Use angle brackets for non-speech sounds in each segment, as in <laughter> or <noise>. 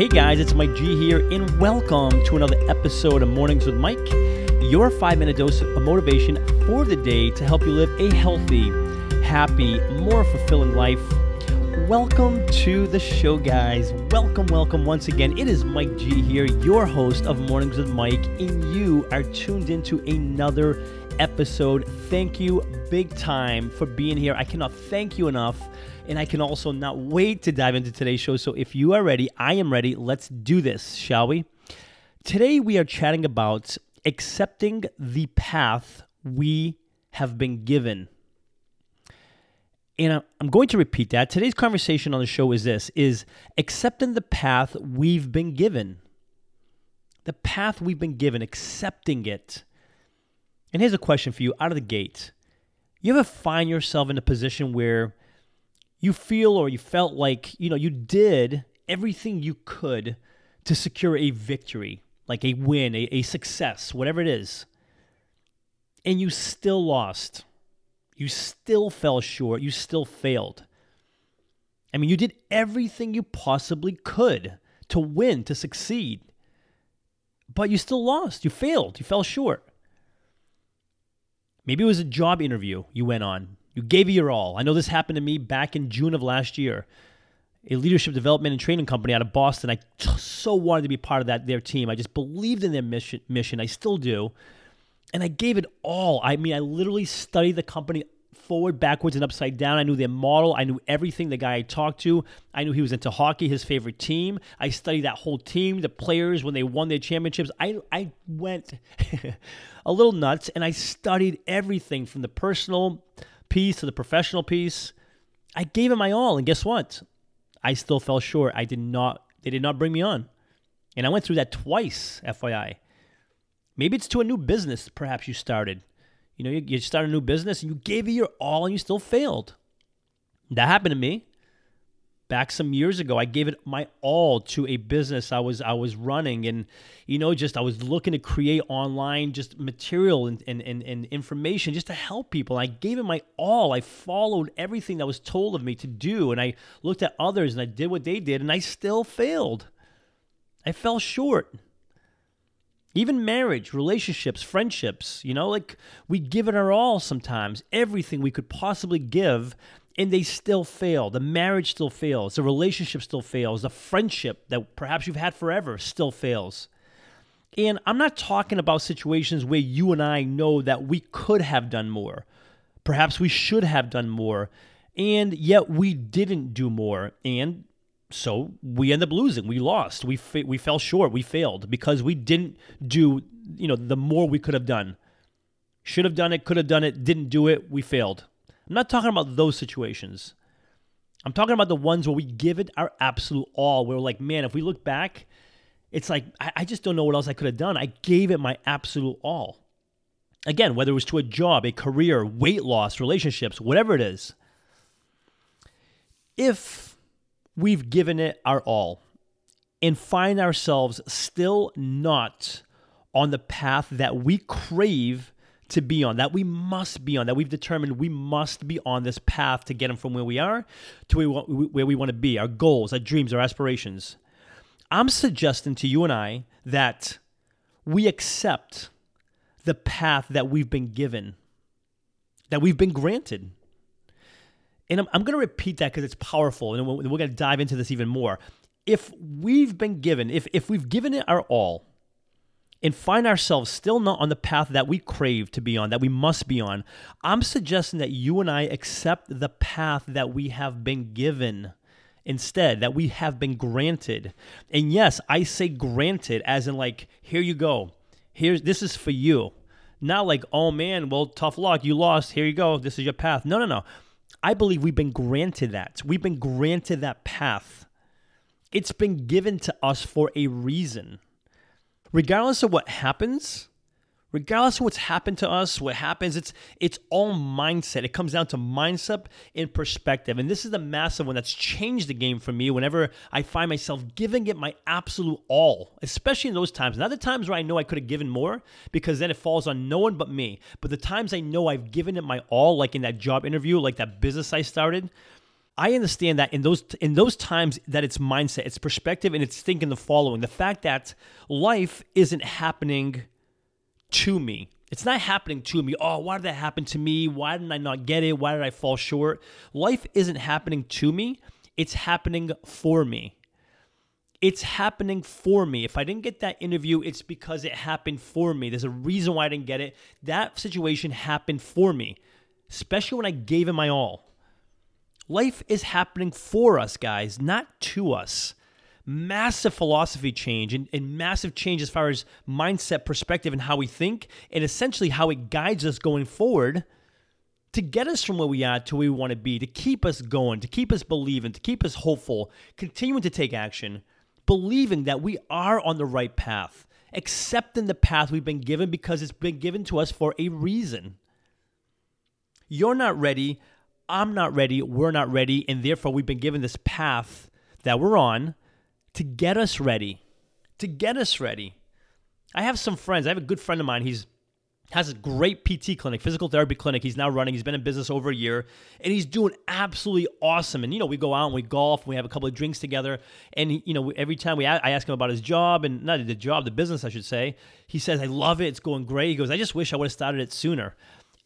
Hey guys, it's Mike G here, and welcome to another episode of Mornings with Mike, your five minute dose of motivation for the day to help you live a healthy, happy, more fulfilling life. Welcome to the show, guys. Welcome, welcome once again. It is Mike G here, your host of Mornings with Mike, and you are tuned into another episode. Thank you big time for being here. I cannot thank you enough. And I can also not wait to dive into today's show. So if you are ready, I am ready. Let's do this, shall we? Today we are chatting about accepting the path we have been given. And I'm going to repeat that. Today's conversation on the show is this is accepting the path we've been given. The path we've been given, accepting it. And here's a question for you out of the gate. You ever find yourself in a position where you feel or you felt like, you know, you did everything you could to secure a victory, like a win, a, a success, whatever it is, and you still lost. You still fell short. You still failed. I mean, you did everything you possibly could to win, to succeed, but you still lost. You failed. You fell short. Maybe it was a job interview you went on. You gave it your all. I know this happened to me back in June of last year. A leadership development and training company out of Boston. I so wanted to be part of that their team. I just believed in their mission. Mission. I still do, and I gave it all. I mean, I literally studied the company forward, backwards, and upside down. I knew their model. I knew everything the guy I talked to. I knew he was into hockey, his favorite team. I studied that whole team, the players when they won their championships. I I went <laughs> a little nuts, and I studied everything from the personal piece to the professional piece. I gave it my all, and guess what? I still fell short. I did not. They did not bring me on, and I went through that twice. FYI. Maybe it's to a new business. Perhaps you started. You know, you, you start a new business and you gave it your all, and you still failed. That happened to me. Back some years ago i gave it my all to a business i was i was running and you know just i was looking to create online just material and, and, and, and information just to help people. I gave it my all. I followed everything that was told of me to do and i looked at others and i did what they did and i still failed. I fell short even marriage, relationships, friendships, you know, like we give it our all sometimes, everything we could possibly give, and they still fail. The marriage still fails. The relationship still fails. The friendship that perhaps you've had forever still fails. And I'm not talking about situations where you and I know that we could have done more. Perhaps we should have done more, and yet we didn't do more. And so we end up losing. We lost. We fa- we fell short. We failed because we didn't do you know the more we could have done. Should have done it. Could have done it. Didn't do it. We failed. I'm not talking about those situations. I'm talking about the ones where we give it our absolute all. Where we're like, man, if we look back, it's like I, I just don't know what else I could have done. I gave it my absolute all. Again, whether it was to a job, a career, weight loss, relationships, whatever it is. If we've given it our all and find ourselves still not on the path that we crave to be on, that we must be on, that we've determined we must be on this path to get them from where we are to where we want to be, our goals, our dreams, our aspirations. I'm suggesting to you and I that we accept the path that we've been given, that we've been granted. And I'm, I'm going to repeat that because it's powerful, and we're, we're going to dive into this even more. If we've been given, if, if we've given it our all, and find ourselves still not on the path that we crave to be on, that we must be on, I'm suggesting that you and I accept the path that we have been given instead, that we have been granted. And yes, I say granted as in like, here you go. Here's this is for you. Not like, oh man, well, tough luck, you lost. Here you go. This is your path. No, no, no. I believe we've been granted that. We've been granted that path. It's been given to us for a reason. Regardless of what happens, regardless of what's happened to us, what happens, it's it's all mindset. It comes down to mindset and perspective. And this is the massive one that's changed the game for me whenever I find myself giving it my absolute all, especially in those times. Not the times where I know I could have given more, because then it falls on no one but me. But the times I know I've given it my all, like in that job interview, like that business I started, I understand that in those in those times that it's mindset, it's perspective, and it's thinking the following: the fact that life isn't happening to me. It's not happening to me. Oh, why did that happen to me? Why didn't I not get it? Why did I fall short? Life isn't happening to me. It's happening for me. It's happening for me. If I didn't get that interview, it's because it happened for me. There's a reason why I didn't get it. That situation happened for me, especially when I gave it my all. Life is happening for us, guys, not to us. Massive philosophy change and, and, massive change as far as mindset, perspective, and how we think, and essentially how it guides us going forward to get us from where we are to where we want to be, to keep us going, to keep us believing, to keep us hopeful, continuing to take action, believing that we are on the right path, accepting the path we've been given because it's been given to us for a reason. You're not ready. I'm not ready, we're not ready, and therefore we've been given this path that we're on to get us ready. To get us ready. I have some friends. I have a good friend of mine. He's has a great PT clinic, physical therapy clinic. He's now running. He's been in business over a year, and he's doing absolutely awesome. And you know, we go out and we golf. And we have a couple of drinks together, and he, you know, every time we I ask him about his job and not the job, the business, I should say. He says, "I love it. It's going great." He goes, "I just wish I would have started it sooner."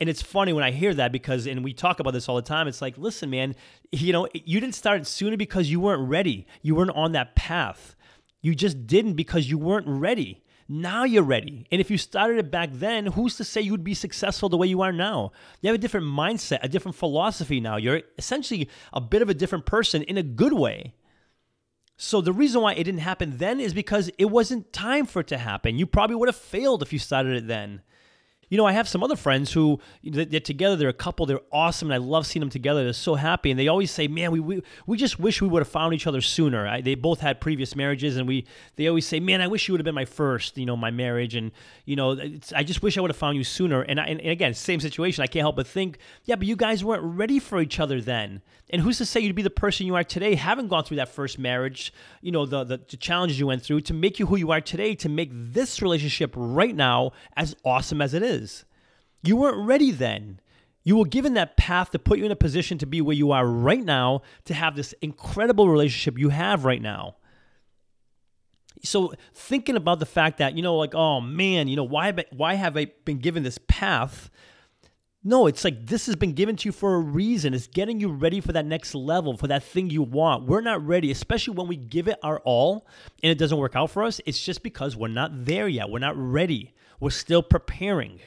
And it's funny when I hear that because, and we talk about this all the time. It's like, listen, man, you know, you didn't start sooner because you weren't ready. You weren't on that path. You just didn't because you weren't ready. Now you're ready. And if you started it back then, who's to say you would be successful the way you are now? You have a different mindset, a different philosophy now. You're essentially a bit of a different person in a good way. So the reason why it didn't happen then is because it wasn't time for it to happen. You probably would have failed if you started it then. You know, I have some other friends who they're together. They're a couple. They're awesome, and I love seeing them together. They're so happy, and they always say, "Man, we we, we just wish we would have found each other sooner." I, they both had previous marriages, and we they always say, "Man, I wish you would have been my first, you know, my marriage." And you know, I just wish I would have found you sooner. And, I, and, and again, same situation. I can't help but think, yeah, but you guys weren't ready for each other then. And who's to say you'd be the person you are today, having gone through that first marriage, you know, the, the, the challenges you went through, to make you who you are today, to make this relationship right now as awesome as it is. You weren't ready then. You were given that path to put you in a position to be where you are right now, to have this incredible relationship you have right now. So thinking about the fact that, you know, like, oh man, you know, why, why have I been given this path? No, it's like this has been given to you for a reason. It's getting you ready for that next level, for that thing you want. We're not ready, especially when we give it our all and it doesn't work out for us. It's just because we're not there yet. We're not ready. We're still preparing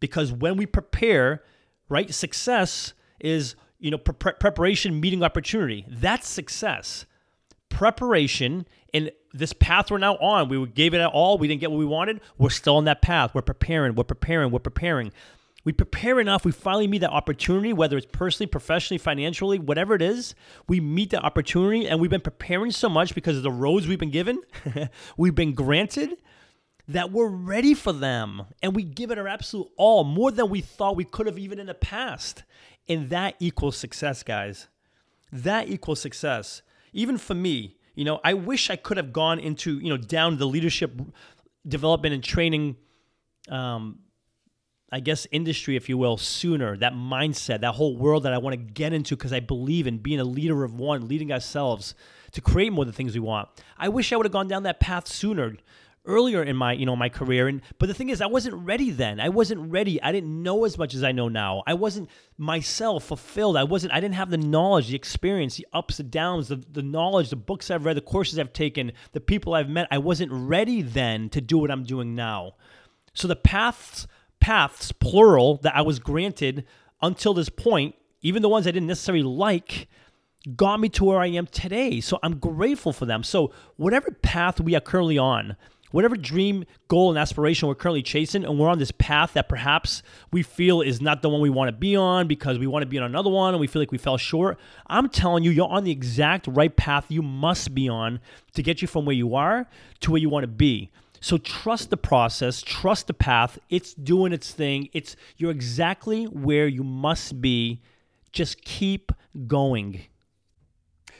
because when we prepare, right, success is you know pre- preparation meeting opportunity. That's success. Preparation and this path we're now on. We gave it all. We didn't get what we wanted. We're still on that path. We're preparing. We're preparing. We're preparing. We prepare enough. We finally meet that opportunity, whether it's personally, professionally, financially, whatever it is. We meet that opportunity, and we've been preparing so much because of the roads we've been given, <laughs> we've been granted that we're ready for them and we give it our absolute all, more than we thought we could have even in the past. And that equals success, guys. That equals success. Even for me, you know, I wish I could have gone into, you know, down the leadership development and training, um, I guess, industry, if you will, sooner. That mindset, that whole world that I want to get into because I believe in being a leader of one, leading ourselves to create more of the things we want. I wish I would have gone down that path sooner earlier in my you know my career and but the thing is I wasn't ready then. I wasn't ready. I didn't know as much as I know now. I wasn't myself fulfilled. I wasn't I didn't have the knowledge, the experience, the ups and downs, the, the knowledge, the books I've read, the courses I've taken, the people I've met. I wasn't ready then to do what I'm doing now. So the paths paths plural that I was granted until this point, even the ones I didn't necessarily like, got me to where I am today. So I'm grateful for them. So whatever path we are currently on, whatever dream, goal, and aspiration we're currently chasing, and we're on this path that perhaps we feel is not the one we want to be on because we want to be on another one and we feel like we fell short, I'm telling you, you're on the exact right path you must be on to get you from where you are to where you want to be. So trust the process, trust the path. It's doing its thing. It's you're exactly where you must be. Just keep going.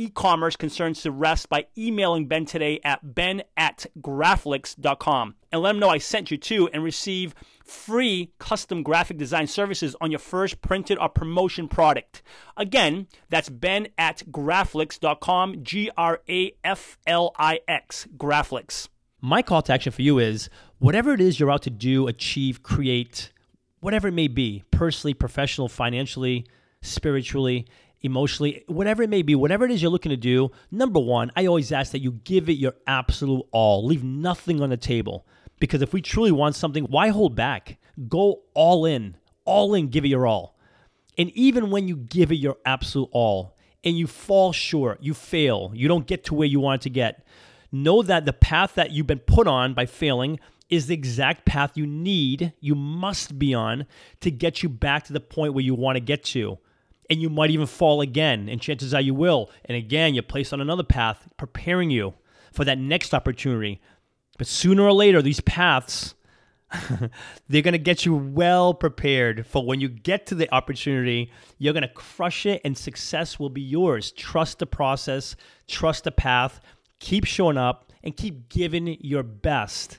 e-commerce concerns to rest by emailing Ben today at ben at graflix.com and let him know I sent you too and receive free custom graphic design services on your first printed or promotion product. Again, that's ben at graflix.com, G-R-A-F-L-I-X, Graflix. My call to action for you is whatever it is you're out to do, achieve, create, whatever it may be, personally, professional, financially, spiritually, emotionally, whatever it may be, whatever it is you're looking to do, number one, I always ask that you give it your absolute all. Leave nothing on the table. Because if we truly want something, why hold back? Go all in. All in, give it your all. And even when you give it your absolute all and you fall short, you fail, you don't get to where you want to get, know that the path that you've been put on by failing is the exact path you need, you must be on to get you back to the point where you want to get to and you might even fall again, and chances are you will. And again, you're placed on another path, preparing you for that next opportunity. But sooner or later, these paths, <laughs> they're going to get you well prepared for when you get to the opportunity, you're going to crush it and success will be yours. Trust the process, trust the path, keep showing up, and keep giving your best.